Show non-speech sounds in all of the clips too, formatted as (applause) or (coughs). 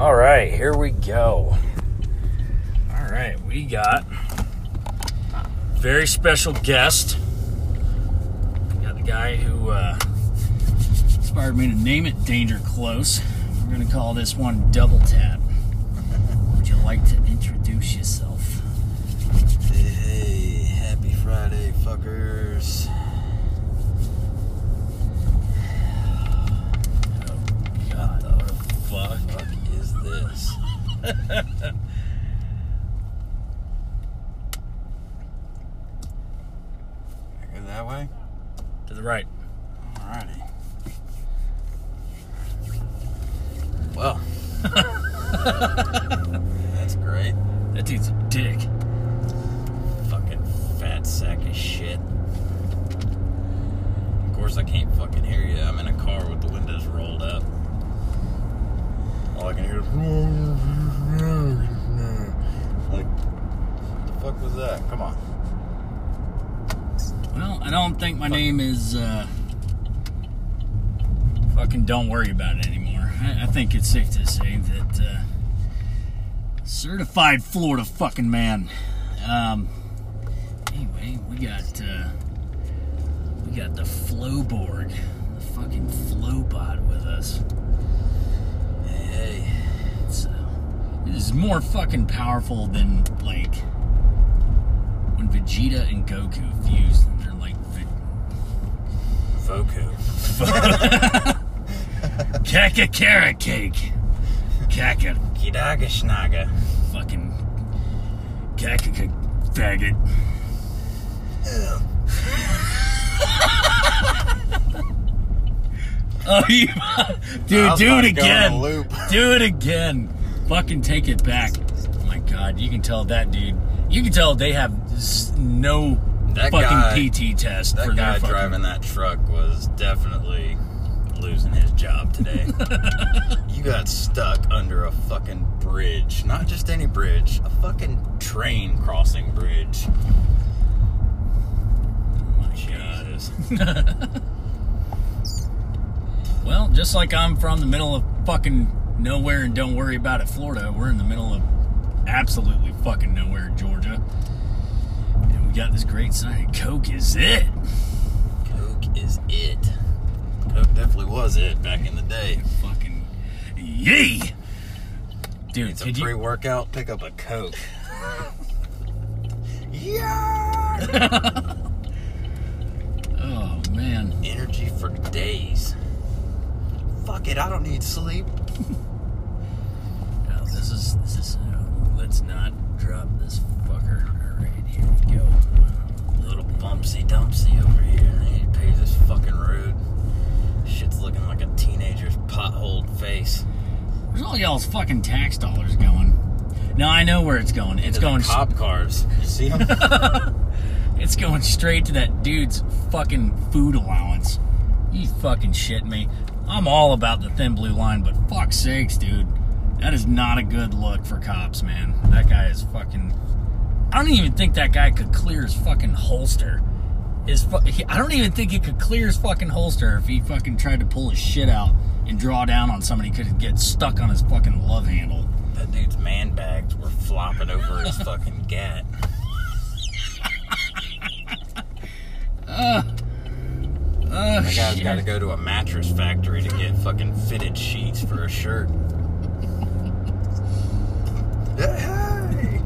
All right, here we go. All right, we got very special guest. We got the guy who uh, inspired me to name it Danger Close. We're gonna call this one Double Tap. Would you like to introduce yourself? Hey, hey, happy Friday, fuckers. God, what the fuck? Fuck this? (laughs) Go that way? To the right. Alrighty. Well, (laughs) that's great. That dude's a dick. Fucking fat sack of shit. Of course, I can't fucking hear you. I'm in a car with the windows rolled up. All I can hear is. Like, what the fuck was that? Come on. Well, I don't think my name is uh, fucking. Don't worry about it anymore. I, I think it's safe to say that uh, certified Florida fucking man. Um, anyway, we got uh, we got the Flowborg, the fucking Flowbot with us. Is more fucking powerful than like when Vegeta and Goku fused. And they're like. Ve- Voku. (laughs) Kaka carrot cake. Kaka Kidaga Schnaga. fucking kaka faggot. (laughs) Oh, you, I (laughs) dude, was do about it to go in a again. loop. Do it again. Fucking take it back. Oh my god, you can tell that dude. You can tell they have no That fucking guy- PT test for That guy fucking. driving that truck was definitely losing his job today. (laughs) you got stuck under a fucking bridge. Not just any bridge, a fucking train crossing bridge. Oh my god. (laughs) Well, just like I'm from the middle of fucking nowhere and don't worry about it, Florida, we're in the middle of absolutely fucking nowhere, Georgia. And we got this great sign. Coke is it. Coke is it. Coke definitely was it back in the day. Fucking yay. Dude, It's a did you, pre-workout, pick up a Coke. (laughs) yeah! (laughs) oh man. Energy for days. Fuck it, I don't need sleep. (laughs) This is this is. Uh, let's not drop this fucker. All right, here we go. Little bumpsy dumpsy over here. I need to pay this fucking road. Shit's looking like a teenager's potholed face. Where's all y'all's fucking tax dollars going? Now I know where it's going. It's Into the going. cop cars. You see (laughs) them? It's going straight to that dude's fucking food allowance. You fucking shit me. I'm all about the thin blue line, but fuck sakes, dude. That is not a good look for cops, man. That guy is fucking. I don't even think that guy could clear his fucking holster. His fu- he- I don't even think he could clear his fucking holster if he fucking tried to pull his shit out and draw down on somebody. Could get stuck on his fucking love handle. that dude's man bags were flopping over his (laughs) fucking gat. Oh, (laughs) That guy's got to go to a mattress factory to get fucking fitted sheets for a shirt. Hey!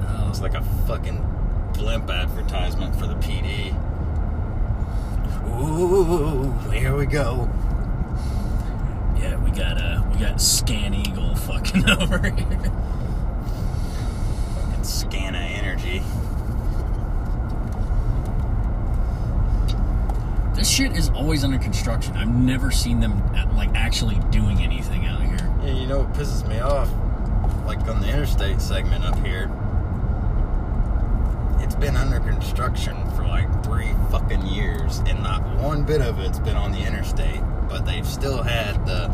Oh, It's like a fucking blimp advertisement for the PD. Ooh, here we go. Yeah, we got uh we got Scan Eagle fucking (laughs) over here. Fucking Scana Energy. This shit is always under construction. I've never seen them uh, like actually doing anything out here. Yeah, you know what pisses me off? Like on the interstate segment up here, it's been under construction for like three fucking years, and not one bit of it's been on the interstate. But they've still had the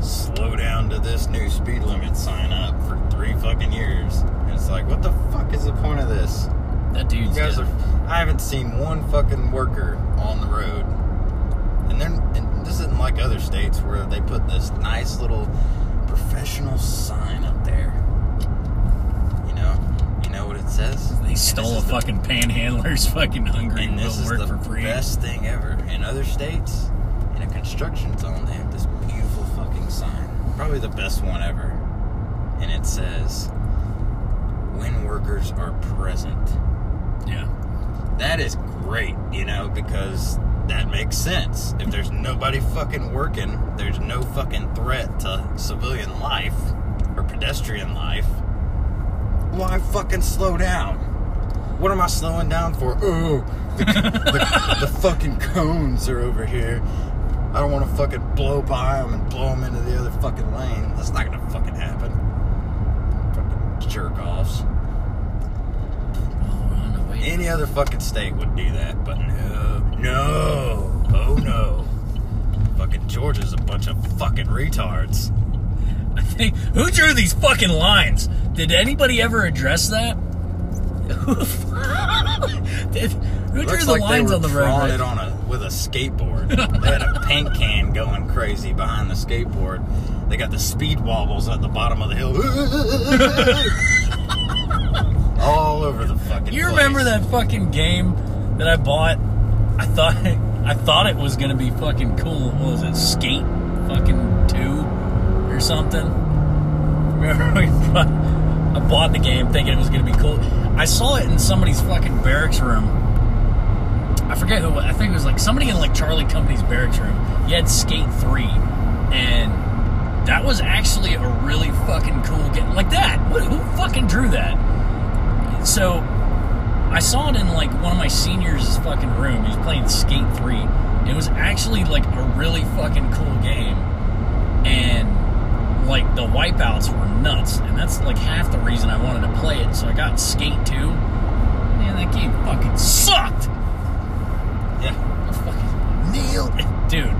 slow down to this new speed limit sign up for three fucking years. And it's like, what the fuck is the point of this? That You dude's guys are. I haven't seen one fucking worker on the road. And then and this isn't like other states where they put this nice little professional sign up there. You know, you know what it says. They stole a is the- fucking panhandler's (laughs) fucking hungry And and this will is work the for free. best thing ever. In other states, in a construction zone, they have this beautiful fucking sign. Probably the best one ever. And it says, "When workers are present." Yeah. that is great, you know, because that makes sense. If there's nobody fucking working, there's no fucking threat to civilian life or pedestrian life. Why fucking slow down? What am I slowing down for? Oh, the, the, the fucking cones are over here. I don't want to fucking blow by them and blow them into the other fucking lane. That's not gonna fucking happen. Fucking jerk offs. Oh, on the way. Any other fucking state would do that, but no, no, oh no. fucking Georgia's a bunch of fucking retards. I think who drew these fucking lines? Did anybody ever address that? (laughs) Did, who drew Looks the like lines they were on the drawing road? it on a with a skateboard. they had a paint can going crazy behind the skateboard. They got the speed wobbles at the bottom of the hill. (laughs) Over the fucking. You remember place. that fucking game that I bought? I thought (laughs) I thought it was gonna be fucking cool. What was it? Skate fucking two or something. (laughs) Remember we bought, I bought the game thinking it was gonna be cool. I saw it in somebody's fucking barracks room. I forget who. I think it was like somebody in like Charlie Company's barracks room. He had Skate three, and that was actually a really fucking cool game. Like that. Who fucking drew that? So I saw it in like one of my seniors' fucking room. He was playing Skate 3. It was actually like a really fucking cool game. And like the wipeouts were nuts. And that's like half the reason I wanted to play it. So I got Skate 2. Man, that game fucking sucked. Yeah, I fucking nailed it. Dude.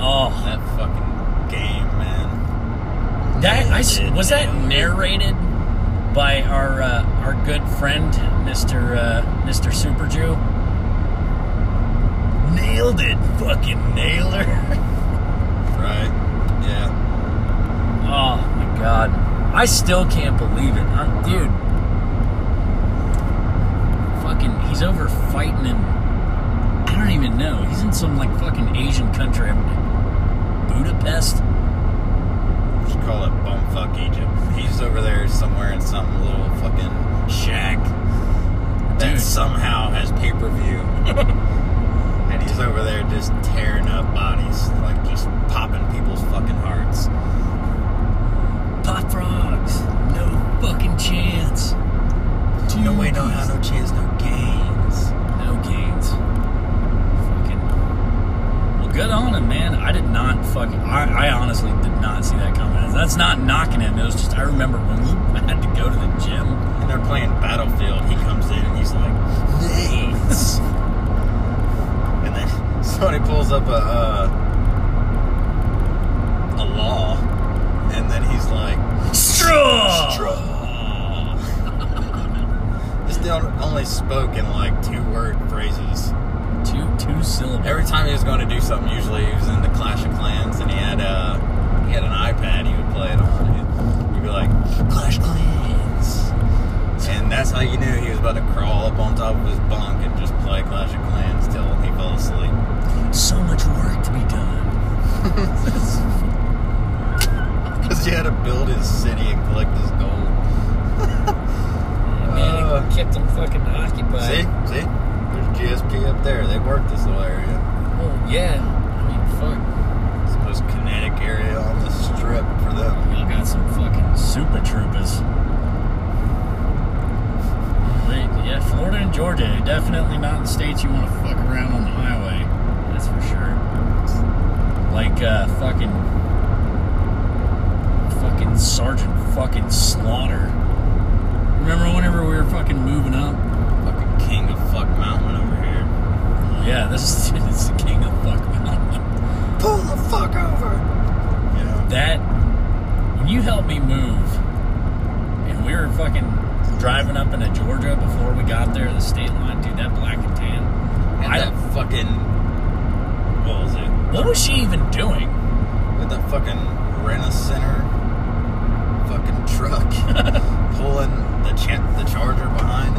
Oh, that fucking game, man. That it, was that narrated by our uh, our good friend Mr. Uh, Mr. Super Jew. Nailed it, fucking nailer. (laughs) Right? Yeah. Oh my god, I still can't believe it, I'm, dude. Fucking, he's over fighting in. I don't even know. He's in some like fucking Asian country, Budapest. Call it bumfuck Egypt. He's over there somewhere in some little fucking shack that Dude. somehow has pay per view. (laughs) and he's over there just tearing up bodies, like just popping people's fucking hearts. Pop frogs, no fucking chance. No way, no how, no chance, no gains. No gains. Fucking. Well, good on him, man. I did not fucking. I, I honestly did not see that coming. That's not knocking him. It was just I remember when we (laughs) had to go to the gym. And they're playing Battlefield. He comes in and he's like, Nates! (laughs) and then (laughs) somebody pulls up a, uh, a law. And then he's like, Straw. Straw. this dude only spoke in like two word phrases. Two two syllables. Every time he was going to do something, usually he was in the Clash of Clans and he had uh he had an iPad he would play it on. He'd, he'd be like, Clash Clans. And that's how you knew he was about to crawl up on top of his bunk and just play Clash of Clans till he fell asleep. So much work to be done. (laughs) Because he had to build his city and collect his gold. (laughs) Man, Uh, it kept him fucking occupied. See? See? GSP up there. They work this little area. Oh yeah. I mean, fuck. It's the most kinetic area on the strip for them. Y'all got some fucking super troopers. Wait, yeah, Florida and Georgia, are definitely not the states you want to fuck around on the highway. That's for sure. Like, uh, fucking. Fucking Sergeant fucking Slaughter. Remember whenever we were fucking moving up? king of fuck mountain over here. Yeah, this is (laughs) it's the king of fuck mountain. Pull the fuck over. Yeah. That when you helped me move, and we were fucking driving up into Georgia before we got there, the state line, dude. That black and tan. And I, that fucking. What was it? What was she even doing? With that fucking Rent-A-Center fucking truck (laughs) pulling the cha- the charger behind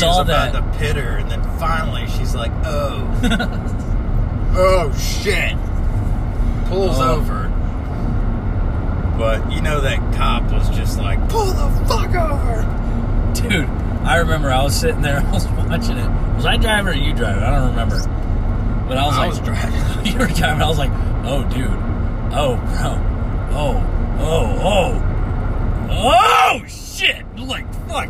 saw that. about to pit her, and then finally she's like, "Oh, (laughs) oh shit!" Pulls Oh. over. But you know that cop was just like, "Pull the fuck over!" Dude, I remember I was sitting there, (laughs) I was watching it. Was I driving or you driving? I don't remember. But I was I like, was driving. (laughs) you were driving. I was like, oh, dude. Oh, bro. Oh, oh, oh. Oh, shit. Like, fuck.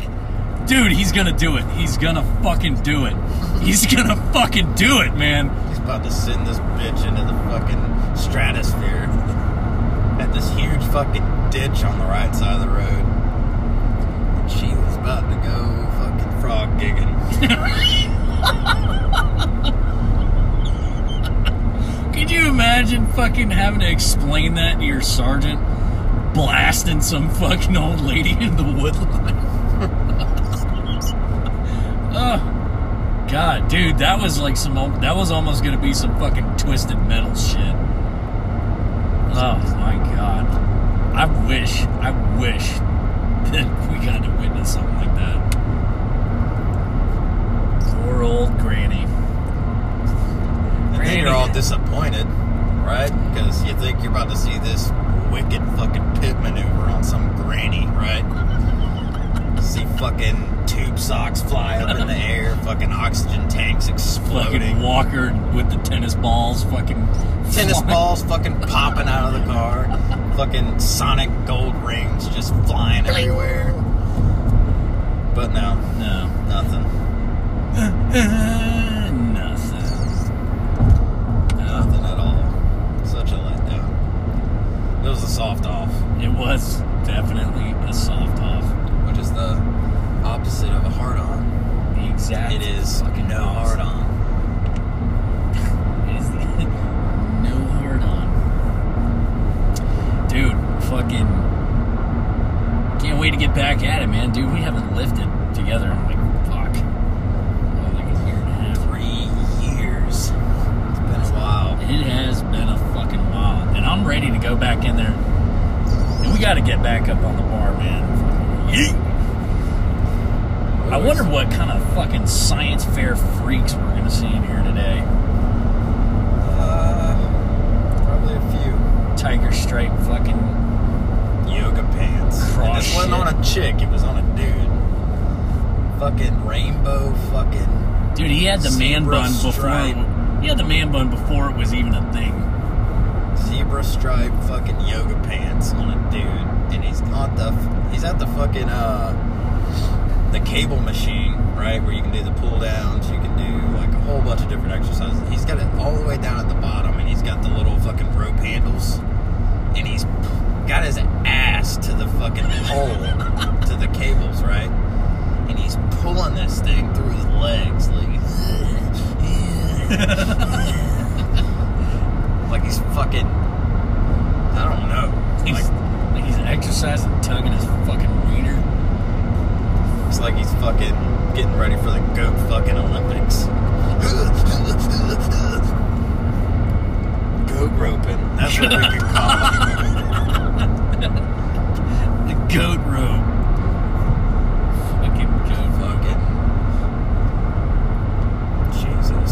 Dude, he's gonna do it. He's gonna fucking do it. He's (laughs) gonna fucking do it, man. He's about to send this bitch into the fucking stratosphere at this huge fucking ditch on the right side of the road. And she was about to go fucking frog gigging. (laughs) Could you imagine fucking having to explain that to your sergeant? Blasting some fucking old lady in the woodline. oh, God, dude, that was like some. That was almost gonna be some fucking twisted metal shit. Oh my God, I wish, I wish (laughs) that we got to witness something like that. Poor old granny. And then you're all disappointed, right? Because you think you're about to see this wicked fucking pit maneuver on some granny, right? See fucking tube socks fly up in the (laughs) air, fucking oxygen tanks exploding. fucking Walker with the tennis balls, fucking tennis flying. balls fucking popping out of the car, (laughs) fucking sonic gold rings just flying everywhere. But no, No, nothing. (laughs) nothing. Uh, nothing at all. Such a letdown. It was a soft off, It was definitely a soft off. which is the opposite of a hard on. The exact. It is fucking no hard on. (laughs) It is the (laughs) no hard on. Dude, fucking. Can't wait to get back at it, man. Dude, we haven't lifted together in like fuck. oh, Like a year and a half. Three years. It's been a while. It has been a fucking while, and I'm ready to go back in there. And we got to get back up on the bar, man. Yeet. I wonder what kind of fucking science fair freaks we're gonna see in here today. Uh, probably a few. Tiger stripe, fucking yoga pants. and Cross this wasn't on a chick, it was on a dude. Fucking rainbow fucking dude. He had the man bun before. He had the man bun before it was even a thing. zebra stripe fucking yoga pants on a dude. And he's on the he's at the fucking uh the cable machine, right? Where you can do the pull downs, you can do like a whole bunch of different exercises. He's got it all the way down at the bottom and he's got the little fucking rope handles. And he's got his ass to the fucking pole (laughs) to the cables, right? And he's pulling this thing through his legs like (laughs) like he's fucking I don't know. He's Like like he's exercising, tugging his fucking like he's fucking getting ready for the goat fucking Olympics. (laughs) goat roping. That's what we could call it. The goat rope. Fucking goat rope. Fucking Jesus.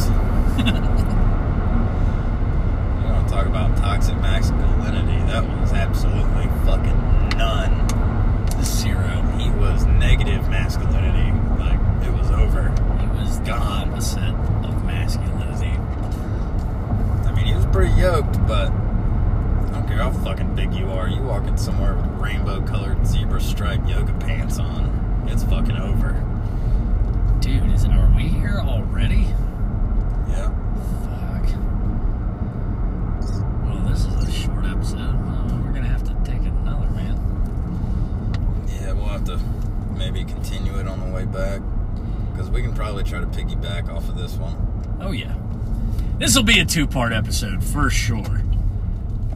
you want to talk about toxic masculinity? That was absolutely fucking masculinity. Like it was over. He was the Gone. opposite of masculinity. I mean, he was pretty yoked, but I don't care how fucking big you are. You walk in somewhere with rainbow colored zebra striped yoga pants on, it's fucking over. Dude, is are we here already? Yeah. Fuck. Well, this is a short episode. Well, we're gonna have to take another, man. Yeah, we'll have to maybe continue it on the way back. Because we can probably try to piggyback off of this one. Oh yeah. This will be a two-part episode for sure.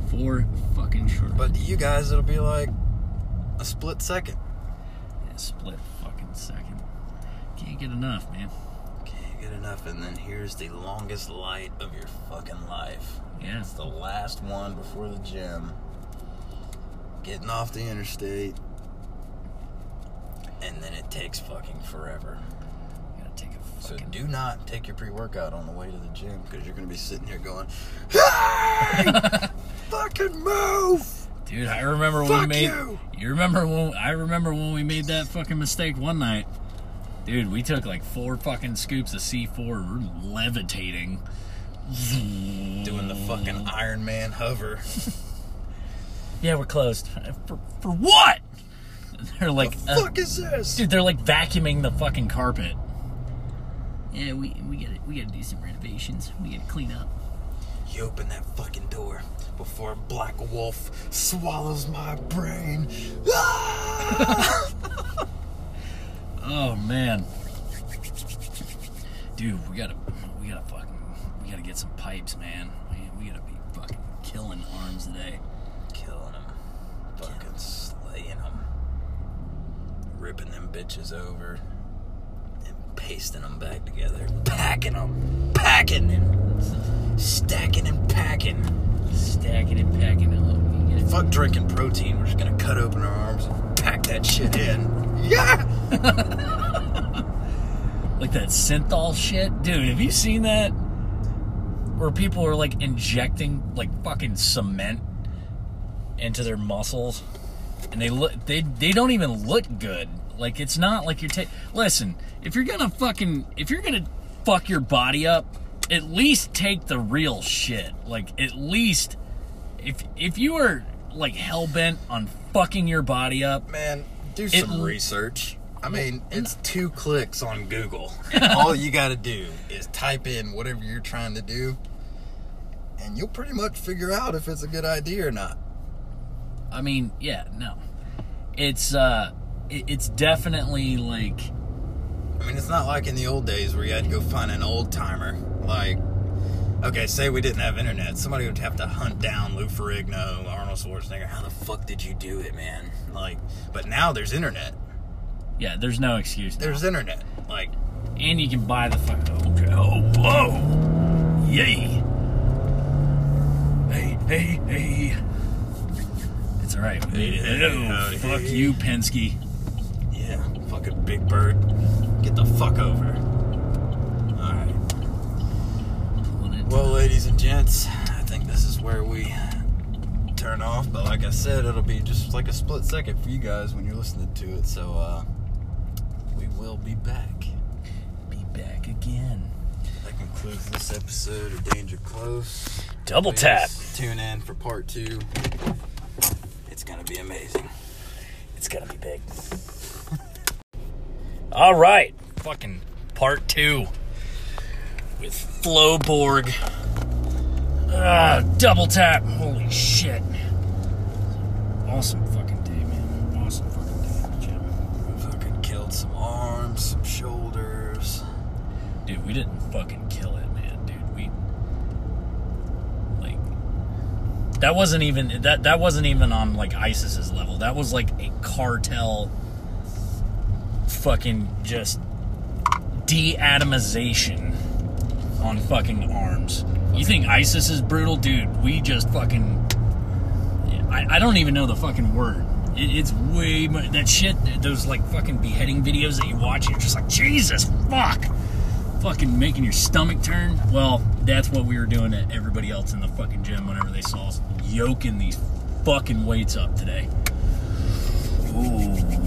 For fucking sure. But to you guys, it'll be like a split second. Yeah, split fucking second. Can't get enough, man. Can't get enough. And then here's the longest light of your fucking life. Yeah. It's the last one before the gym. Getting off the interstate. And then it takes fucking forever. Gotta take a So do not take your pre-workout on the way to the gym because you're gonna be sitting here going, (laughs) "Hey, fucking move!" Dude, I remember when we made. you! remember when I remember when we made that fucking mistake one night. Dude, we took like four fucking scoops of C4, we're levitating. Doing the fucking Iron Man hover. (laughs) Yeah, we're closed. For, for what? (laughs) They're like, the uh, fuck is this? dude, they're like vacuuming the fucking carpet. Yeah, we we got to we got to do some renovations. We got to clean up. You open that fucking door before a black wolf swallows my brain. Ah! (laughs) Oh man, dude, we gotta we gotta fucking we gotta get some pipes, man. We, we gotta be fucking killing arms today. Killing them. Fucking slaying them. Ripping them bitches over. Pasting them back together. Packing them. Packing and stacking and packing. Stacking and packing. Oh, Fuck drinking protein. We're just gonna cut open our arms and pack that shit in. (laughs) Yeah! (laughs) like that synthol shit, dude. Have you seen that? Where people are like injecting like fucking cement into their muscles, and they look they they don't even look good. Like it's not like you're taking. Listen, if you're gonna fucking if you're gonna fuck your body up, at least take the real shit. Like at least if if you are like hell bent on fucking your body up, Man, do It- some research. I mean, it's two clicks on Google. (laughs) (laughs) All you gotta do is type in whatever you're trying to do, and you'll pretty much figure out if it's a good idea or not. I mean, yeah, no. It's uh it, it's definitely like I mean, it's not like in the old days where you had to go find an old timer. Like, okay, say we didn't have internet, somebody would have to hunt down Lou Ferrigno, Arnold Schwarzenegger. How the fuck did you do it, man? Like, but now there's internet. yeah, there's no excuse. now. There's internet. Like, and you can buy the fuck oh, okay. Oh, whoa. Yay. Hey, hey, hey. It's alright. We made it. Hey, Fuck you, Penske. Fucking Big Bird, get the fuck over. All right. Well, ladies and gents, I think this is where we turn off. But like I said, it'll be just like a split second for you guys when you're listening to it. So uh, we will be back. be back again. That concludes this episode of Danger Close. Double Please tap. Tune in for part two. It's gonna be amazing. It's gonna be big. All right, fucking part two with Flowborg. Ah, double tap. Holy shit! Awesome fucking day, man. Awesome fucking day the. Fucking killed some arms, some shoulders. Dude, we didn't fucking kill it, man. Dude, we like that wasn't even that that wasn't even on like ISIS's level. That was like a cartel fucking just de-atomization on fucking arms. You think ISIS is brutal, dude? We just fucking I, I don't even know the fucking word. It, it's way mu that shit. Those like fucking beheading videos that you watch, you're just like Jesus fuck fucking making your stomach turn. Well, that's what we were doing to everybody else in the fucking gym whenever they saw us yoking these fucking weights up today. Ooh.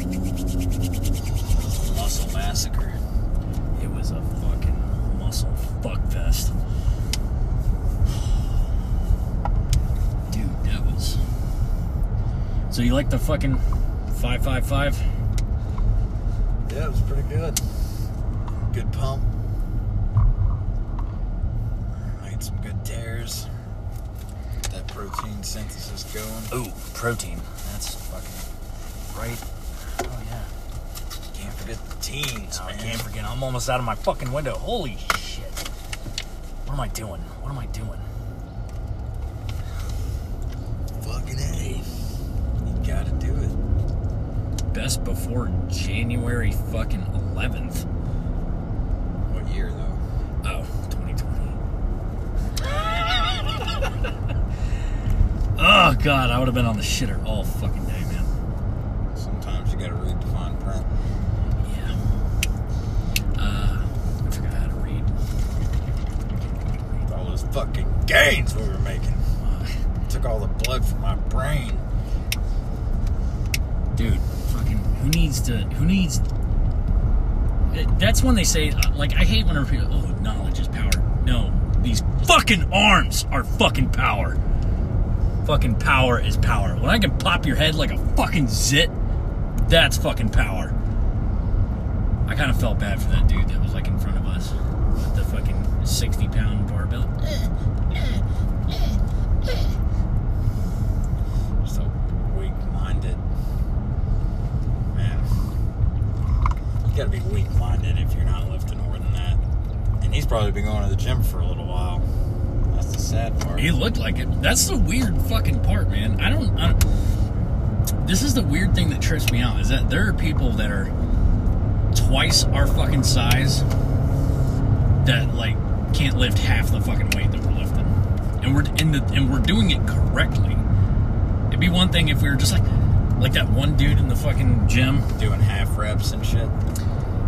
Muscle massacre. It was a fucking muscle fuck fest. (sighs) Dude, that was. So you like the fucking 555? Yeah, it was pretty good. Good pump. Made some good tears. That protein synthesis going. Ooh, protein. That's fucking right. Oh yeah. Can't forget the teens, No, I can't forget. I'm almost out of my fucking window. Holy shit. What am I doing? What am I doing? Fucking A. You gotta do it. Best before January fucking 11th. What year though? Oh, 2020. oh (laughs) ah, god, I would have been on the shitter all fucking day, man. Sometimes you gotta read the fine print. Yeah. Uh, I forgot how to read. All those fucking gains we were making. Uh, Took all the blood from my brain. dude fucking who needs to who needs that's when they say uh, like i hate whenever people oh knowledge is power. No these fucking arms are fucking power. Fucking power is power. When i can pop your head like a fucking zit that's fucking power. I kind of felt bad for that dude that was like in front of us with the fucking 60 pound barbell (laughs) So weak minded. Man. You gotta be weak minded if you're not lifting more than that. And he's probably been going to the gym for a little while. That's He looked like it. That's the weird fucking part, man. I don't, I don't. This is the weird thing that trips me out is that there are people that are twice our fucking size that like can't lift half the fucking weight that we're lifting, and we're in the and we're doing it correctly. It'd be one thing if we were just like like that one dude in the fucking gym. Doing half reps and shit.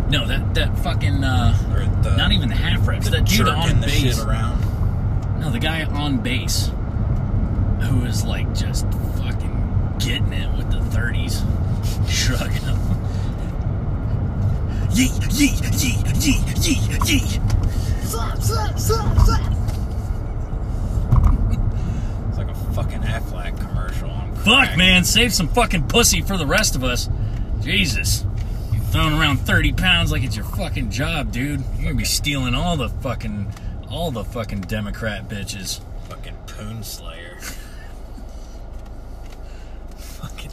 No, that that fucking uh, Or the, not even the half reps. the That dude on the base. around. No, the guy on base who is like just fucking getting it with the 30s, (laughs) shrugging them. Yee, yee, yee, yee, yee, yee. Slap, slap, slap, slap. It's like a fucking Aflac commercial on Fuck, man, save some fucking pussy for the rest of us. Jesus. You're throwing around 30 pounds like it's your fucking job, dude. You're gonna be stealing all the fucking, all the fucking Democrat bitches. Fucking Poon Slayer. (laughs) Fucking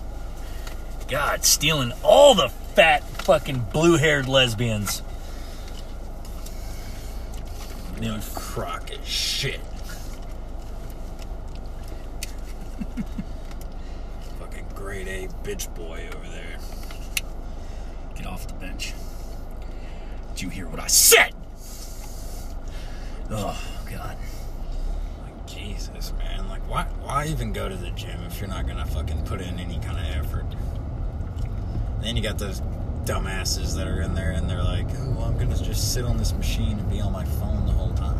God, stealing all the fat fucking blue-haired lesbians. You Them Crockett shit. (laughs) fucking grade A bitch boy over there. Get off the bench. Did you hear what I said? Oh God. Like Jesus, man. Like why why even go to the gym if you're not gonna fucking put in any kind of effort? Then you got those dumbasses that are in there and they're like, oh, well, I'm gonna just sit on this machine and be on my phone the whole time.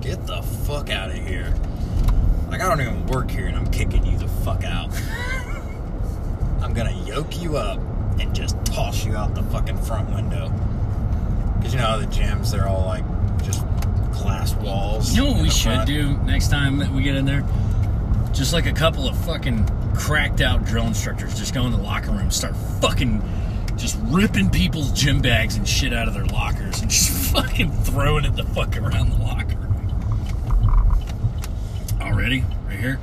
Get the fuck out of here. Like I don't even work here and I'm kicking you the fuck out. (laughs) I'm gonna yoke you up and just toss you out the fucking front window. Cause you know how the gyms they're all like walls. You know what we should front? do next time that we get in there? Just like a couple of fucking cracked out drill instructors just go in the locker room, start fucking just ripping people's gym bags and shit out of their lockers and (laughs) just fucking throwing it the fuck around the locker room. Already? Right here?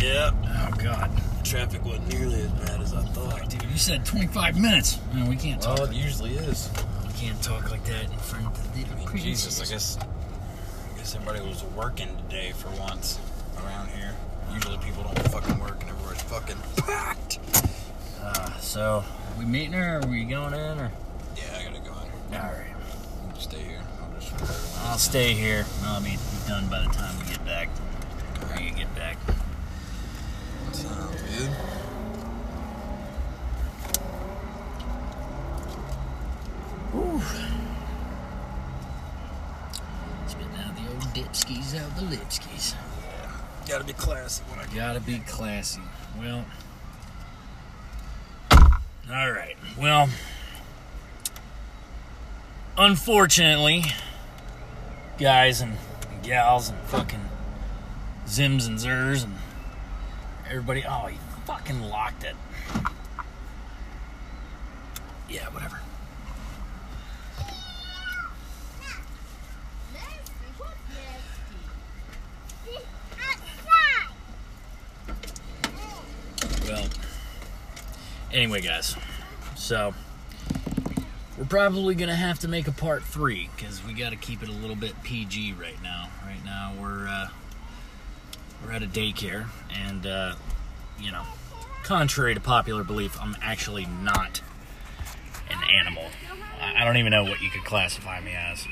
Yep. Oh god. Traffic wasn't nearly as bad as I thought. Dude, you said 25 minutes. No, we can't talk. Well, it usually is. we can't talk like that in front of the I mean, Jesus, I guess, Everybody was working today for once around here. Usually people don't fucking work and everywhere's fucking packed. Uh, so, we meeting her? Or are we going in? Or? Yeah, I gotta go in. Here. All right. You can Stay here. I'll just. I'll stay here. I'll be done by the time we get back. Or you get back. Sounds good. Spit out the old dipskis out the lipskis. Yeah. Gotta be classy when I Gotta be classy. Well. Alright. Well. unfortunately, guys and gals and fucking Zims and Zers and everybody. Oh, he fucking locked it. Yeah, whatever. Well, anyway, guys, so we're probably gonna have to make a part three because we got to keep it a little bit PG right now. Right now, we're uh, we're at a daycare, and uh, you know, contrary to popular belief, I'm actually not an animal. I I don't even know what you could classify me as.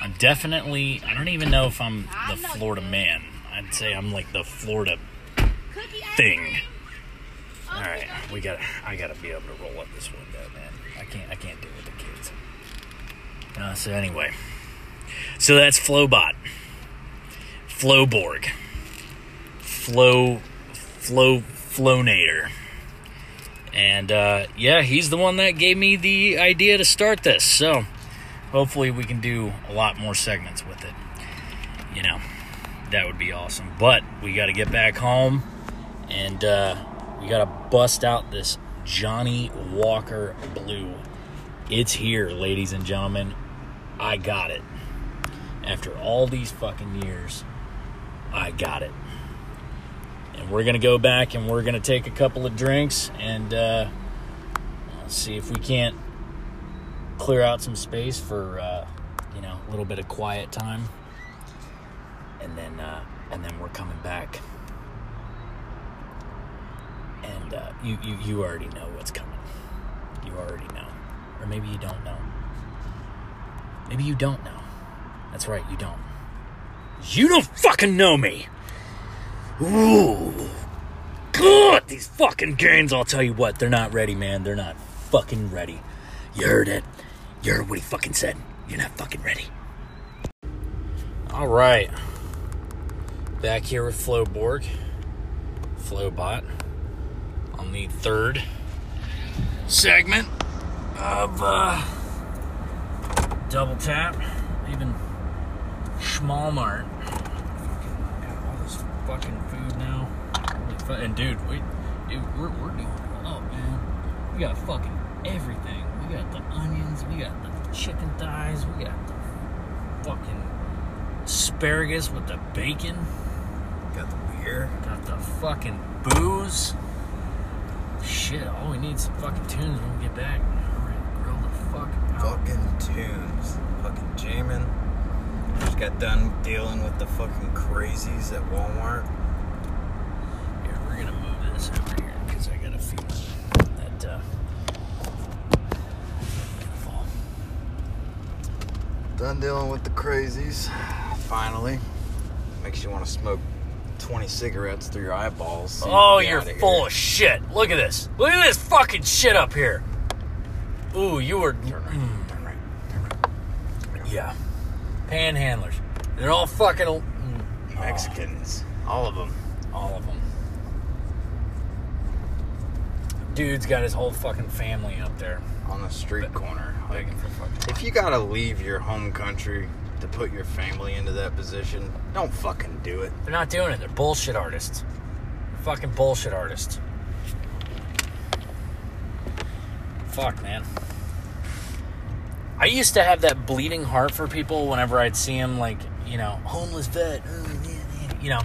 I'm definitely. I don't even know if I'm the Florida man. I'd say I'm like the Florida thing. All right, we got. I gotta be able to roll up this window, man. I can't. I can't deal with the kids. Uh, so anyway, so that's Flowbot, Flowborg, Flow, Flow, Flownator, and uh, yeah, he's the one that gave me the idea to start this. So hopefully we can do a lot more segments with it. You know, that would be awesome. But we got to get back home and uh, we got to bust out this Johnnie Walker Blue. It's here, ladies and gentlemen. I got it. After all these fucking years, I got it. And we're going to go back and we're going to take a couple of drinks and uh, see if we can't clear out some space for, uh, you know, a little bit of quiet time. And then, uh, and then we're coming back and uh, you, you you already know what's coming. You already know, or maybe you don't know. Maybe you don't know. That's right, you don't. You don't fucking know me. Ooh, God, these fucking games. I'll tell you what, they're not ready, man. They're not fucking ready. You heard it. You heard what he fucking said. You're not fucking ready. All right. Back here with Flowborg, Flowbot on the third segment of uh, Double Tap, even Schmalmart. Got all this fucking food now. And dude, we, dude, we're, we're doing up, man. We got fucking everything. We got the onions, we got the chicken thighs, we got the fucking asparagus with the bacon, Got the beer. got the fucking booze. Shit, all we need is some fucking tunes when we get back. Alright, grill the fuck out. Fucking tunes. Fucking jamming. Just got done dealing with the fucking crazies at Walmart. Here, we're gonna move this over here because I got a feeling that uh, fall. Done dealing with the crazies. Finally. Makes you want to smoke 20 cigarettes through your eyeballs. so you Oh, you're outta here. full of shit. Look at this. Look at this fucking shit up here. Ooh, you were. Turn right, Mm, turn right, turn right. yeah. Panhandlers. They're all fucking. mm, Mexicans. All of them. All of them. Dude's got his whole fucking family up there On the street corner. Like, begging for fucking. if you gotta leave your home country to put your family into that position, don't fucking do it. They're not doing it. They're bullshit artists. They're fucking bullshit artists. Fuck, man. I used to have that bleeding heart for people whenever I'd see them, like, you know, homeless vet, uh, you know.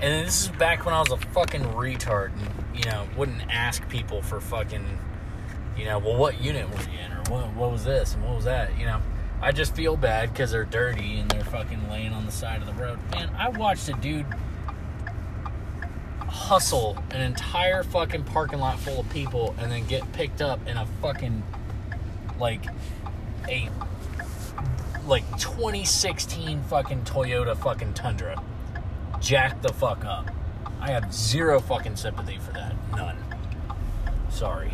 And this is back when I was a fucking retard and, you know, wouldn't ask people for fucking, you know, well, what unit were you in? Or what, what was this and what was that? You know, I just feel bad because they're dirty and they're fucking laying on the side of the road. Man, I watched a dude hustle an entire fucking parking lot full of people and then get picked up in a fucking, like, a, like 2016 fucking Toyota fucking Tundra. Jack the fuck up. I have zero fucking sympathy for that. None. Sorry.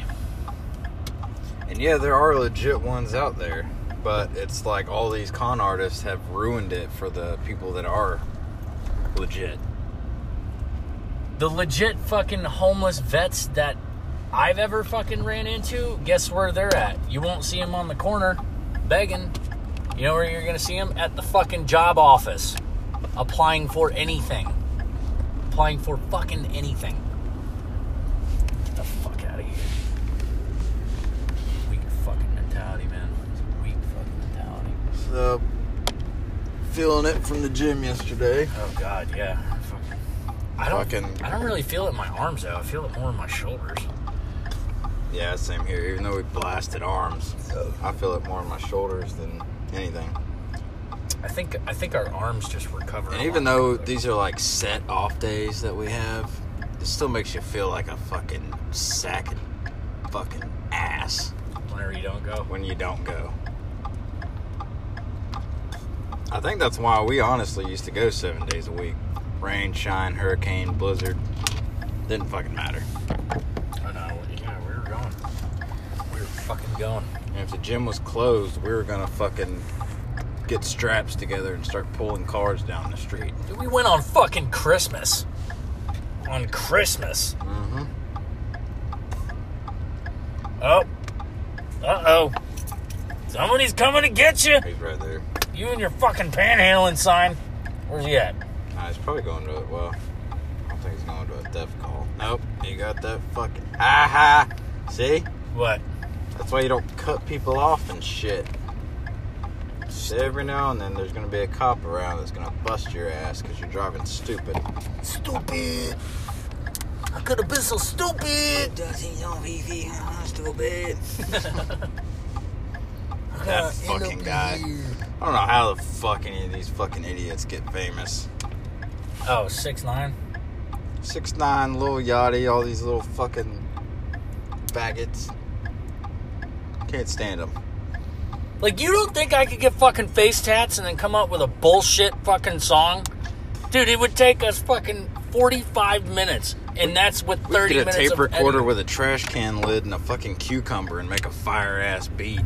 And yeah, there are legit ones out there, but it's like all these con artists have ruined it for the people that are legit. The legit fucking homeless vets that I've ever fucking ran into, guess where they're at? You won't see them on the corner. begging. You know where you're gonna see them? At the fucking job office. Applying for anything. Applying for fucking anything. Get the fuck out of here. Mentality. Feeling it from the gym yesterday. Oh god, yeah. I don't. Fucking- I don't really feel it in my arms though. I feel it more in my shoulders. Yeah, same here. Even though we blasted arms, I feel it more in my shoulders than anything. I think. I think our arms just recover. And a even lot though quicker. these are like set off days that we have, it still makes you feel like a fucking sack of fucking ass whenever you don't go. when you don't go. I think that's why we honestly used to go seven days a week. Rain, shine, hurricane, blizzard. Didn't fucking matter. Oh no, yeah, we were going. We were fucking going. And if the gym was closed, we were gonna fucking get straps together and start pulling cars down the street. Dude, we went on fucking Christmas. On Christmas. Mm-hmm. Oh. Uh oh. Somebody's coming to get you. He's right there. You and your fucking panhandling sign. Where's he at? Nah, he's probably going to it. Well, I don't think he's going to a death call. Nope, he got that fucking. Ha ha! See? What? That's why you don't cut people off and shit. Every now and then there's gonna be a cop around that's gonna bust your ass because you're driving stupid. Stupid! I could have been so stupid. Does he know V V stupid! that fucking guy. I don't know how the fuck any of these fucking idiots get famous. Oh, six nine. Six nine, little Yachty, all these little fucking faggots. Can't stand them. Like, you don't think I could get fucking face tats and then come up with a bullshit fucking song? Dude, it would take us fucking 45 minutes. And that's with 30 We get a minutes tape recorder with a trash can lid and a fucking cucumber and make a fire ass beat.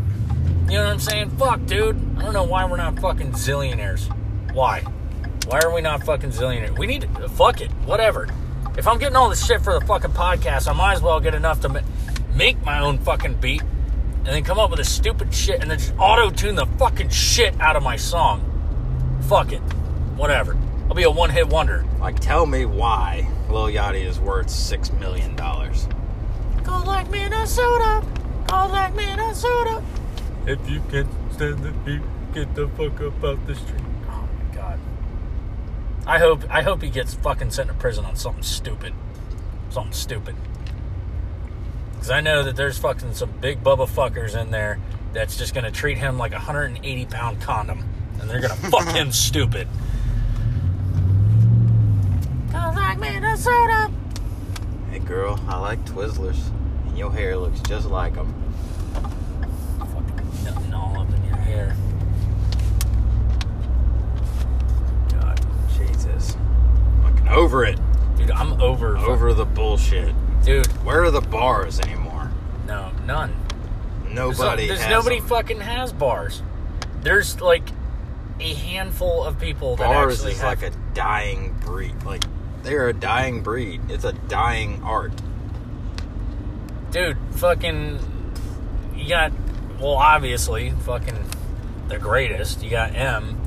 You know what I'm saying? Fuck, dude. I don't know why we're not fucking zillionaires. Why? Why are we not fucking zillionaires? We need to, fuck it, whatever. If I'm getting all this shit for the fucking podcast, I might as well get enough to make my own fucking beat and then come up with a stupid shit and then just auto tune the fucking shit out of my song. Fuck it. Whatever. I'll be a one hit wonder. Like, tell me why Lil Yachty is worth six million dollars. Go like Minnesota. Go like Minnesota. If you can't stand the heat, get the fuck up out the street. Oh my god. I hope I hope he gets fucking sent to prison on something stupid. Something stupid. Cause I know that there's fucking some big bubba fuckers in there that's just gonna treat him like a 180 pound condom. And they're gonna fuck him (laughs) stupid. Go like Minnesota. Hey girl, I like Twizzlers, and your hair looks just like them. Nothing all up in your hair. God, Jesus, fucking over it. dude, I'm over. Over the bullshit. dude. Where are the bars anymore? No, none. There's, Nobody. there's has nobody them. fucking has bars. There's like a handful of people that Bars actually is have. like a dying breed. Like they're a dying breed. It's a dying art. dude, fucking. You got, well, obviously, fucking the greatest. You got M.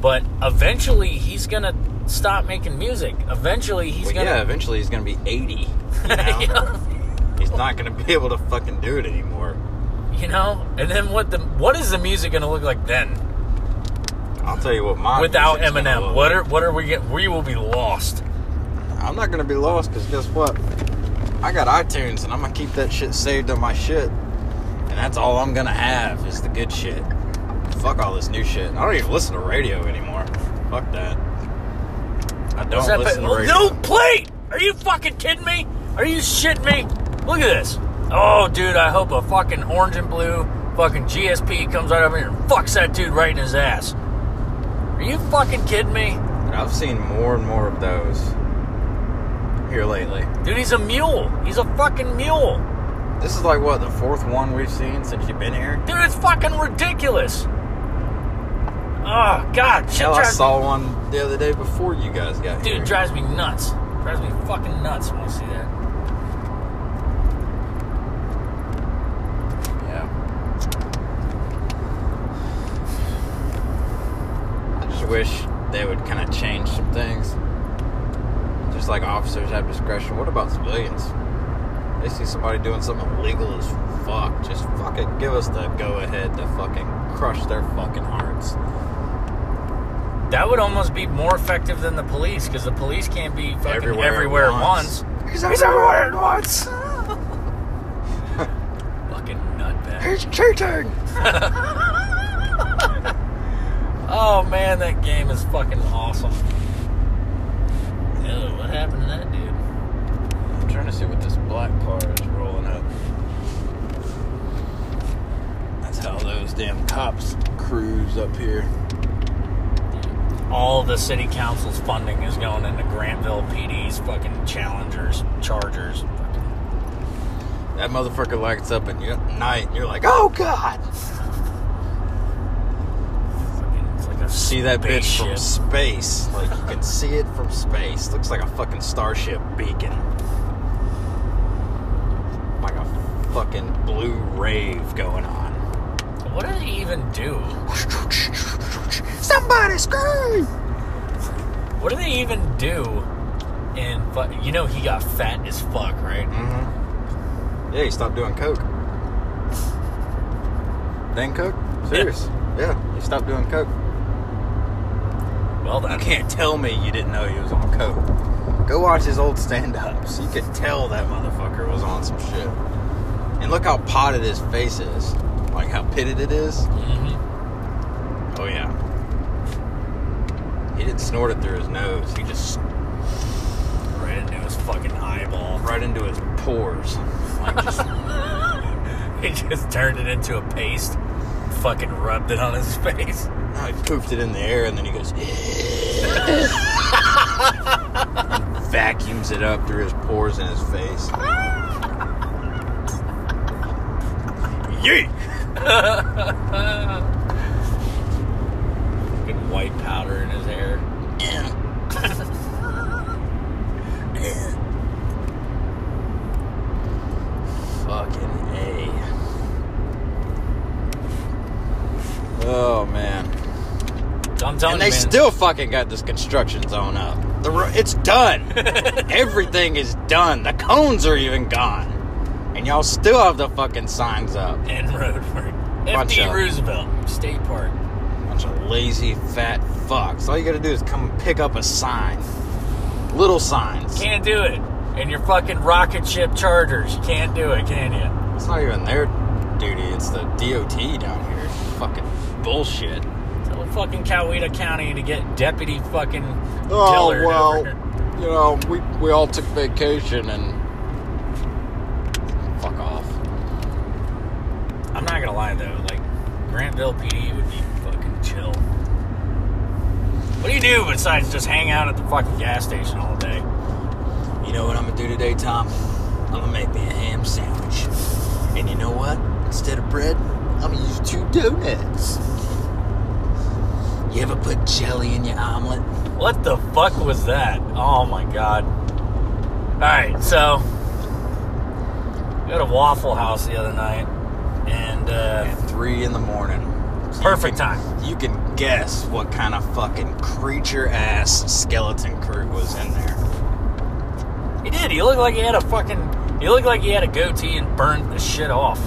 But eventually, he's gonna stop making music. Eventually, he's Well, gonna. yeah, eventually he's gonna be eighty. You (laughs) know? Yeah. He's not gonna be able to fucking do it anymore. You know, and then what the what is the music gonna look like then? I'll tell you what, my Without Eminem, what are what are we get? We will be lost. I'm not gonna be lost because guess what? I got iTunes and I'm gonna keep that shit saved on my shit, that's all I'm gonna have is the good shit. Fuck all this new shit. I don't even listen to radio anymore. Fuck that. I don't that listen pa- to oh, radio. No plate! Are you fucking kidding me? Are you shitting me? Look at this. Oh, dude, I hope a fucking orange and blue fucking GSP comes right over here and fucks that dude right in his ass. Are you fucking kidding me? I've seen more and more of those here lately. Dude, he's a mule. He's a fucking mule. This is like what the fourth one we've seen since you've been here, dude. It's fucking ridiculous. Oh God, chill. I saw one the other day before you guys got dude, here. Dude, drives me nuts. Drives me fucking nuts when I see that. Yeah. I just wish they would kind of change some things. Just like officers have discretion. What about civilians? They see somebody doing something illegal as fuck. Just fucking give us the go ahead to fucking crush their fucking hearts. That would almost be more effective than the police because the police can't be fucking Everywhere everywhere, at once. (laughs) He's everywhere at once. Fucking nutbag. He's cheating. (laughs) Oh man, that game is fucking awesome. Ew, what happened to that dude? I'm trying to see what this black car is rolling up. That's how those damn cops cruise up here. All the city council's funding is going into Grantville PD's fucking Challengers, Chargers. That motherfucker lights up at night, and you're like, oh god! fucking, it's like a See that bitch from space. Like, you can see it from space. Looks like a fucking starship beacon. Like a fucking blue rave going on. What do they even do? Somebody scream! What do they even do? And you know he got fat as fuck, right? Mm-hmm. Yeah, he stopped doing coke. Then coke? Serious? Yeah, he stopped doing coke. Well, You can't tell me you didn't know he was on coke. Go watch his old stand-ups. You could tell that motherfucker was on some shit. And look how potted his face is. Like how pitted it is. Mhm. Oh yeah. He didn't snort it through his nose. He just right into his fucking eyeball. right into his pores. Like just (laughs) He just turned it into a paste. Fucking rubbed it on his face. No, he poofed it in the air and then he goes (laughs) (laughs) vacuums it up through his pores in his face. Yeet! (laughs) Fucking white powder in his hair. (laughs) Fucking A. Oh man. I'm telling And they man, still fucking got this construction zone up. The ro- it's done. (laughs) Everything is done. The cones are even gone. And y'all still have the fucking signs up. End road for Bunch FD of- Roosevelt State Park. Bunch of lazy fat fucks. All you gotta do is come pick up a sign. Little signs. Can't do it. And your fucking rocket ship chargers. You can't do it, can you? It's not even their duty. It's the DOT down here. Fucking bullshit. Tell fucking Coweta County to get deputy fucking Oh Dillard well, over here. you know, we we all took vacation and fuck off. I'm not gonna lie though, like Grantville PD would be fucking chill. What do you do besides just hang out at the fucking gas station all day? You know what I'm gonna do today, Tom? I'm gonna make me a ham sandwich. And you know what? Instead of bread, I'm gonna use two donuts. You ever put jelly in your omelet? What the fuck was that? Oh my god. Alright, so we had a Waffle House the other night and uh At three in the morning. So you Perfect can- time. You can guess what kind of fucking creature ass skeleton crew was in there. he did, he looked like he had a fucking he looked like he had a goatee and burned the shit off.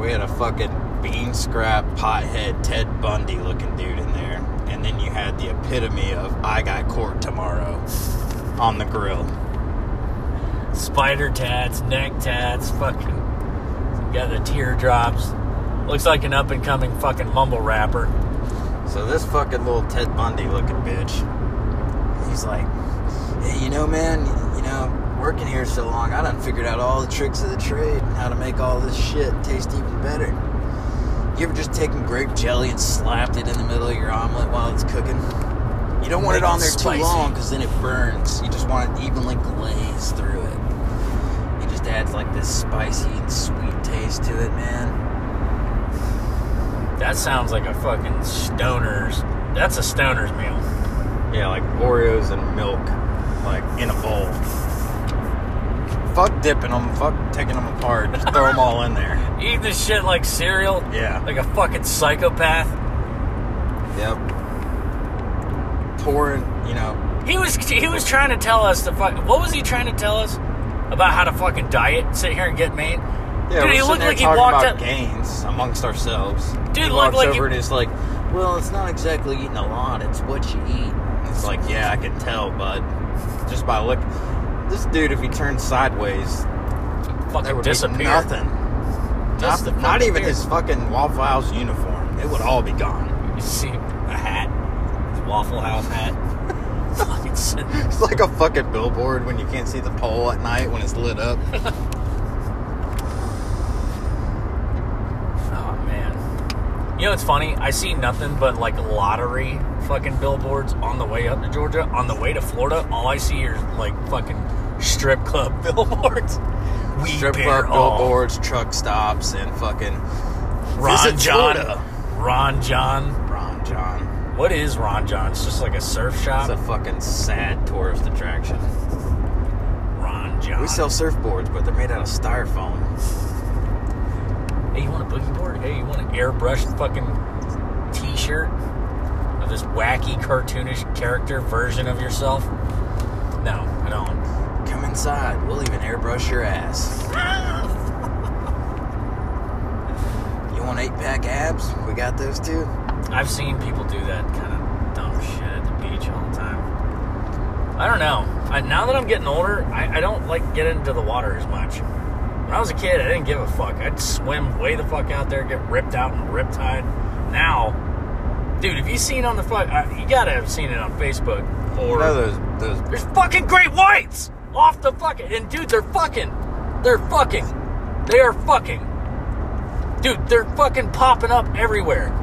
We had a fucking bean scrap pothead Ted Bundy looking dude in there. And then you had the epitome of I got court tomorrow on the grill. Spider tats, neck tats, fucking got the teardrops. Looks like an up and coming fucking mumble rapper. So this fucking little Ted Bundy looking bitch, he's like, hey, you know, man, you know, working here so long, I done figured out all the tricks of the trade and how to make all this shit taste even better. You ever just taken grape jelly and slapped it in the middle of your omelet while it's cooking? You don't want it on there spicy. too long because then it burns. You just want it evenly glazed through it. It adds like this spicy and sweet taste to it, man. That sounds like a fucking stoner's. That's a stoner's meal. Yeah, like Oreos and milk, like in a bowl. Fuck dipping them, fuck taking them apart. Just throw them all in there. (laughs) Eat this shit like cereal, Yeah. like a fucking psychopath. Yep. Pouring, you know, He was he was trying to tell us to fuck. What was he trying to tell us about how to fucking diet, sit here and get made? Yeah, Dude, we're he looked there like he walked about up- gains amongst ourselves. Dude, he walks like over he- and he's like, "Well, it's not exactly eating a lot; it's what you eat." It's like, yeah, I can tell, bud, just by look. This dude, if he turned sideways, there Fucking would disappear. be nothing. Just Not, not even his fucking Waffle House uniform. It would all be gone. You see a hat, his Waffle House hat. Sit- (laughs) It's like a fucking billboard when you can't see the pole at night when it's lit up. (laughs) Oh man. You know what's funny? I see nothing but like lottery fucking billboards on the way up to Georgia. On the way to Florida, all I see are like fucking strip club (laughs) billboards. We Strip club all. billboards, truck stops, and fucking Ron Jon. Florida. Ron Jon. What is Ron Jon? It's just like a surf shop. It's a fucking sad tourist attraction. Ron Jon. We sell surfboards, but they're made out of styrofoam. Hey, you want a boogie board? Hey, you want an airbrushed fucking T-shirt of this wacky cartoonish character version of yourself? No, I don't. Come inside. We'll even airbrush your ass. (laughs) You want eight pack abs? We got those too. I've seen people do that kind of dumb shit at the beach all the time. I don't know. I, now that I'm getting older, I, I don't like get into the water as much. When I was a kid, I didn't give a fuck. I'd swim way the fuck out there, get ripped out and riptide. Now, dude, have you seen on the fuck? Uh, you gotta have seen it on Facebook or know those those there's fucking great whites off the fucking and dude, they're fucking, they're fucking, they are fucking, dude, they're fucking popping up everywhere.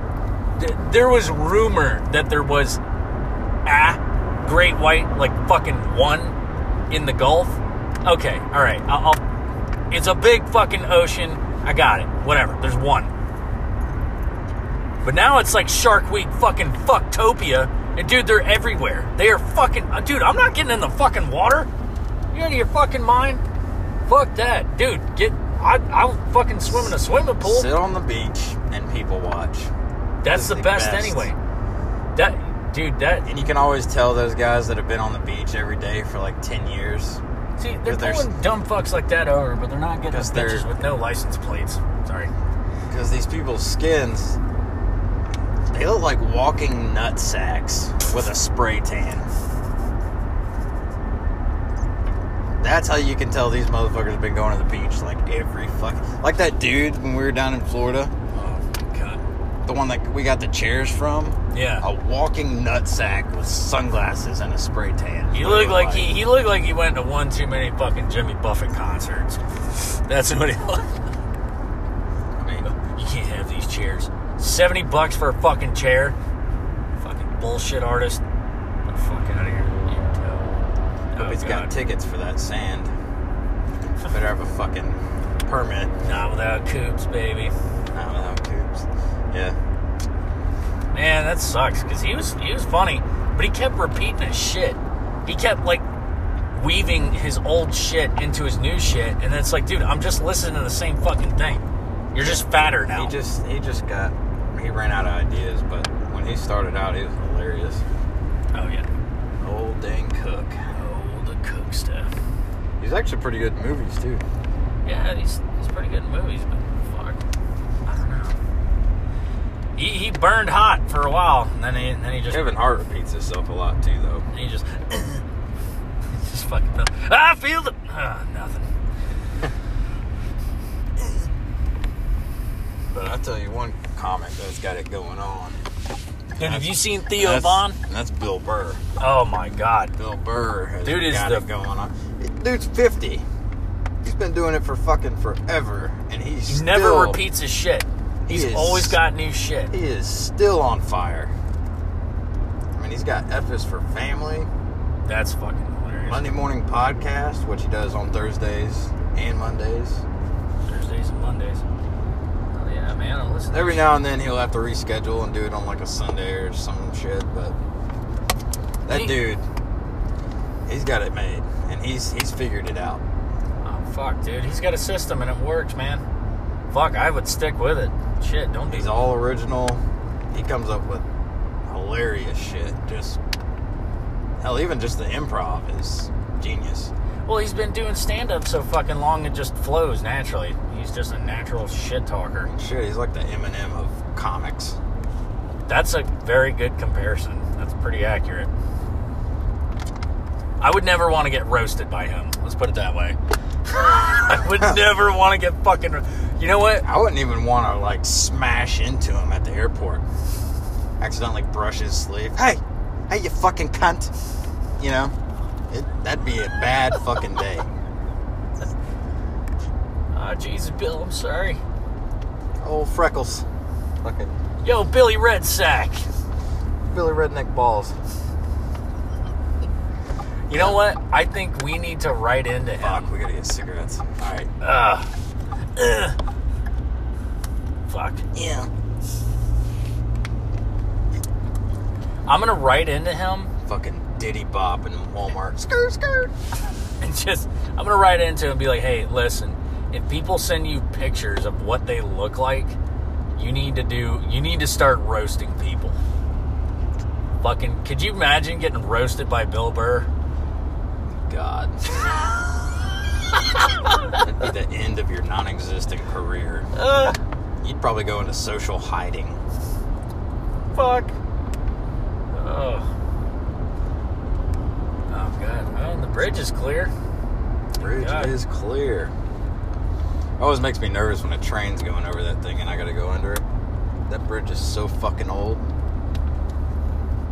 Th- There was rumor that there was a great white, like fucking one in the Gulf. Okay, all right, I'll, I'll, it's a big fucking ocean. I got it. Whatever. There's one. But now it's like Shark Week fucking fucktopia. And dude, they're everywhere. They are fucking. uh, dude, I'm not getting in the fucking water. You out of your fucking mind? Fuck that. Dude, get. I, I'll fucking swim in a swimming pool. sit on the beach and people watch. That's the the best, best. anyway. That. Dude, that. And you can always tell those guys that have been on the beach every day for like ten years. See, they're pulling dumb fucks like that over, but they're not getting bitches they're- with no license plates. Sorry. Because these people's skins, they look like walking nut sacks with a spray tan. That's how you can tell these motherfuckers have been going to the beach like every fuck. Like that dude when we were down in Florida. The one that we got the chairs from. Yeah. A walking nut sack with sunglasses and a spray tan. He looked like he, he looked like he went to one too many fucking Jimmy Buffett concerts. That's what he looked. I mean, You can't have these chairs. Seventy bucks for a fucking chair. Fucking bullshit artist. Get the fuck out of here. You hope Oh, he's got tickets for that sand. Better have a fucking permit. Not without coops, baby. Not without coops. Yeah. Man, that sucks because he was he was funny, but he kept repeating his shit. He kept like weaving his old shit into his new shit, and it's like, dude, I'm just listening to the same fucking thing. You're just fatter now. He just he just got he ran out of ideas, but when he started out, he was hilarious. oh yeah. Old Dane Cook. Oh, the cook stuff. He's actually pretty good in movies too. Yeah, he's he's pretty good in movies, but fuck, I don't know. He, he burned hot for a while, and then he then he just Kevin Hart repeats himself a lot too, though. he just (coughs) just fucking felt, I feel the ah, nothing. (coughs) But I tell you one comic that's got it going on. Dude, have you seen Theo Von? That's Bill Burr. Oh my god. Bill Burr has Dude is got the- going on. Dude's fifty. He's been doing it for fucking forever, and he's He still, never repeats his shit. He's is- always got new shit. He is still on fire. I mean, he's got F is for Family, That's fucking hilarious. Monday Morning Podcast, which he does on Thursdays and Mondays. Thursdays and Mondays. Oh yeah, man, I listen. to Every this now and then he'll have to reschedule and do it on like a Sunday or some shit, but that He- dude, he's got it made, and he's he's figured it out. Oh fuck, dude, he's got a system and it works, man. Fuck, I would stick with it. Shit, don't. He's all original. He comes up with hilarious shit. Just hell, even just the improv is genius. Well, he's been doing stand up so fucking long it just flows naturally. He's just a natural shit talker. Shit, he's like the Eminem of comics. That's a very good comparison. That's pretty accurate. I would never want to get roasted by him. Let's put it that way. (laughs) I would (laughs) never want to get fucking. You know what? I wouldn't even want to like smash into him at the airport. Accidentally brush his sleeve. Hey, hey, you fucking cunt. You know, it, that'd be a bad fucking day. Oh, (laughs) Jesus, Bill, I'm sorry. Old freckles, fucking Yo, Billy Red Sack. Billy Redneck balls. You know what? I think we need to write into him. Fuck, we gotta get cigarettes. All right. Ugh. Ugh. Fuck. Yeah. I'm gonna write into him Fucking Diddy Bop in Walmart. Skirt, skirt. (laughs) and just I'm gonna write into him and be like, hey, listen, if people send you pictures of what they look like, you need to do you need to start roasting people. Fucking could you imagine getting roasted by Bill Burr? God. (laughs) (laughs) That'd be the end of your non-existent career. Ugh. You'd probably go into social hiding. Fuck. Oh. Oh god. Well, the bridge is clear. Bridge God. is clear. Always makes me nervous when a train's going over that thing and I gotta go under it. That bridge is so fucking old.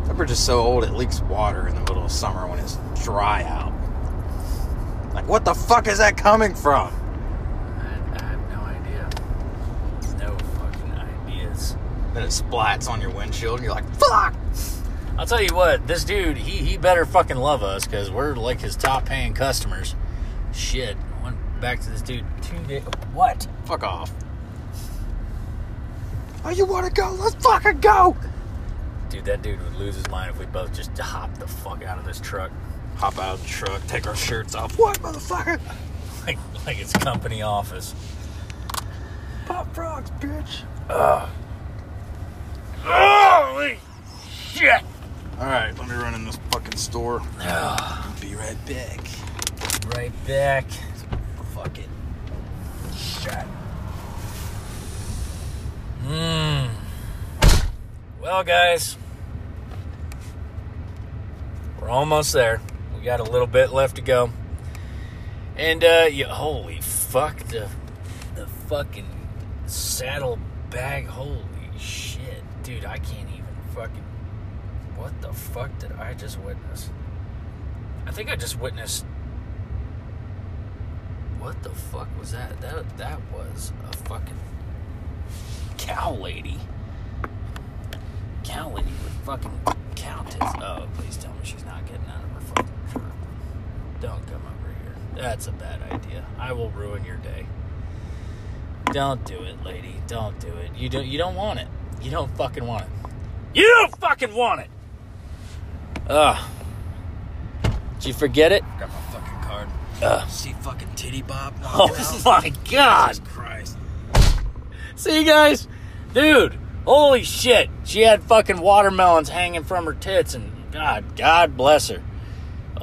That bridge is so old it leaks water in the middle of summer when it's dry out. Like, what the fuck is that coming from? I, I have no idea. No fucking ideas. Then it splats on your windshield and you're like, fuck! I'll tell you what, this dude, he he better fucking love us because we're like his top paying customers. Shit. I went back to this dude two days. What? Fuck off. Oh, you wanna go? Let's fucking go! Dude, that dude would lose his mind if we both just hopped the fuck out of this truck. Hop out of the truck, take our shirts off. What, motherfucker? Like, like it's company office. Pop frogs, bitch. Holy shit! Alright, let me run in this fucking store. (sighs) Be right back. Right back. Fuck it. Shit. Mmm. Well, guys, we're almost there. Got a little bit left to go. And, uh, holy fuck, the, the fucking saddle bag. Holy shit. Dude, I can't even fucking. What the fuck did I just witness? I think I just witnessed what the fuck was that? That that was a fucking cow lady. Cow lady with fucking cow tits. Oh, please tell me she's not getting out of her fucking truck. Don't come over here. That's a bad idea. I will ruin your day. Don't do it, lady. Don't do it. You don't. You don't want it. You don't fucking want it. You don't fucking want it. Ugh. Did you forget it? Got my fucking card. Ugh. See fucking titty bob? (laughs) Oh my god. Jesus Christ. See, you guys, dude, holy shit, she had fucking watermelons hanging from her tits, and God, God bless her.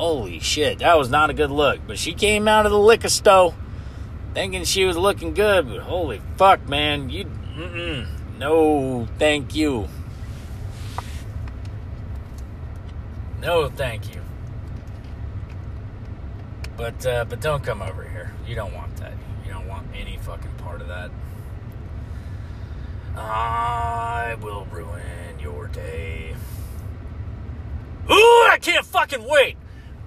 Holy shit, that was not a good look. But she came out of the liquor store thinking she was looking good, but holy fuck, man, you, no, thank you. No, thank you. But, uh, but don't come over here. You don't want that. You don't want any fucking part of that. I will ruin your day. Ooh, I can't fucking wait.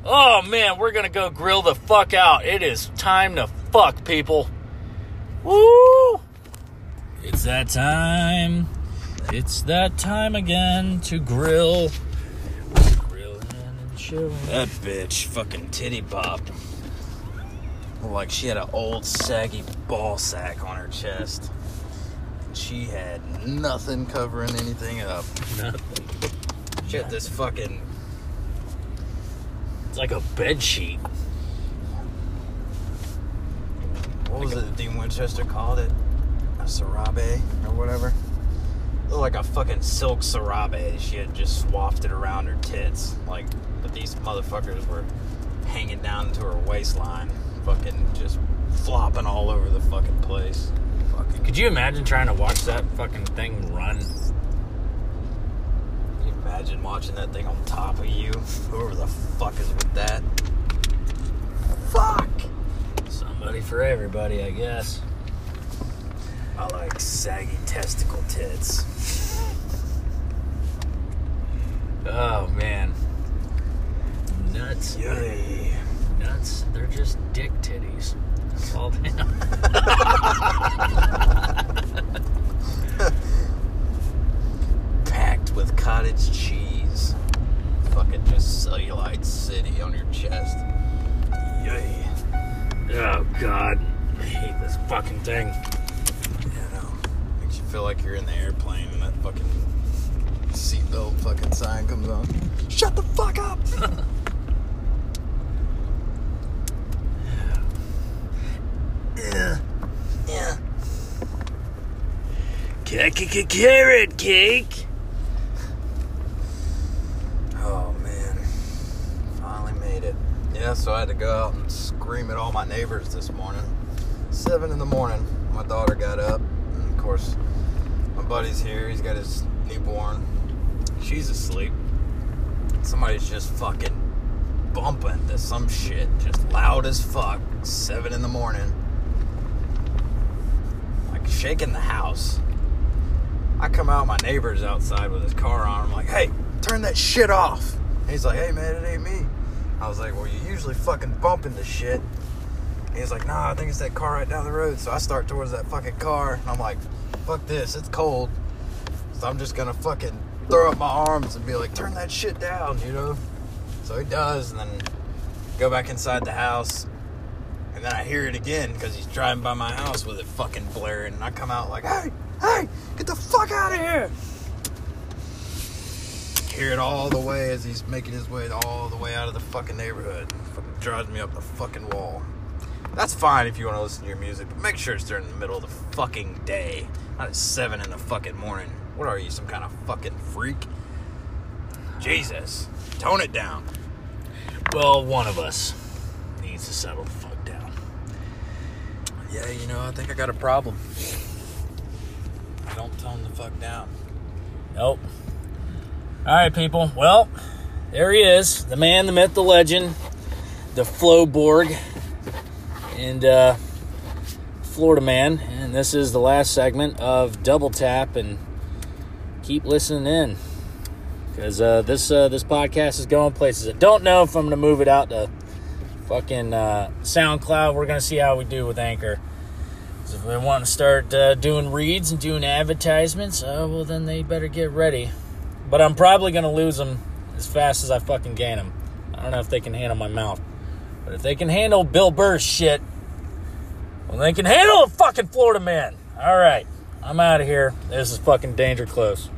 Oh man, we're gonna go grill the fuck out. It is time to fuck, people. Woo! It's that time. It's that time again to grill. Grilling and chilling. That bitch fucking titty bopped. Like she had an old saggy ball sack on her chest. And She had nothing covering anything up. Nothing. She had this fucking It's like a bed sheet. what was it Dean Winchester called it? A serape or whatever. looked like a fucking silk serape. She had just wafted around her tits. Like, but these motherfuckers were hanging down to her waistline, fucking just flopping all over the fucking place. Fucking. Could you imagine trying to watch that fucking thing run? Imagine watching that thing on top of you? Whoever the fuck is with that? Fuck! Somebody for everybody, I guess. I like saggy testicle tits. Oh man. Nuts. Yay. Nuts. They're just dick titties. That's all they are. (laughs) thing. You know, makes you feel like you're in the airplane and that fucking seatbelt fucking sign comes on. Shut the fuck up! yeah. Yeah. Carrot cake. Oh man. Finally made it. Yeah, so I had to go out and scream at all my neighbors this morning. Seven in the morning, my daughter got up. And of course, my buddy's here. He's got his newborn. She's asleep. Somebody's just fucking bumping to some shit. Just loud as fuck. Seven in the morning. Like shaking the house. I come out, my neighbor's outside with his car on. I'm like, hey, turn that shit off. And he's like, hey, man, it ain't me. I was like, well, you're usually fucking bumping the shit. He's like, nah, I think it's that car right down the road. So I start towards that fucking car. And I'm like, fuck this, it's cold. So I'm just gonna fucking throw up my arms and be like, turn that shit down, you know? So he does, and then go back inside the house. And then I hear it again because he's driving by my house with it fucking blaring. And I come out like, hey, hey, get the fuck out of here. Hear it all the way as he's making his way all the way out of the fucking neighborhood. Fucking drives me up the fucking wall. That's fine if you want to listen to your music, but make sure it's during the middle of the fucking day. Not at 7 in the fucking morning. What are you, some kind of fucking freak? Jesus. Tone it down. Well, one of us needs to settle the fuck down. Yeah, you know, I think I got a problem. I Don't tone the fuck down. Nope. All right, people. Well, there he is, the man, the myth, the legend, the Flowborg, and uh, Florida man. And this is the last segment of Double Tap, and keep listening in because uh, this uh, this podcast is going places. I don't know if I'm gonna move it out to fucking uh, SoundCloud. We're gonna see how we do with Anchor. if they want to start uh, doing reads and doing advertisements, uh, well then they better get ready. But I'm probably gonna lose them as fast as I fucking gain them. I don't know if they can handle my mouth, but if they can handle Bill Burr's shit, well they can handle a fucking Florida man. All right, I'm out of here. This is fucking danger close.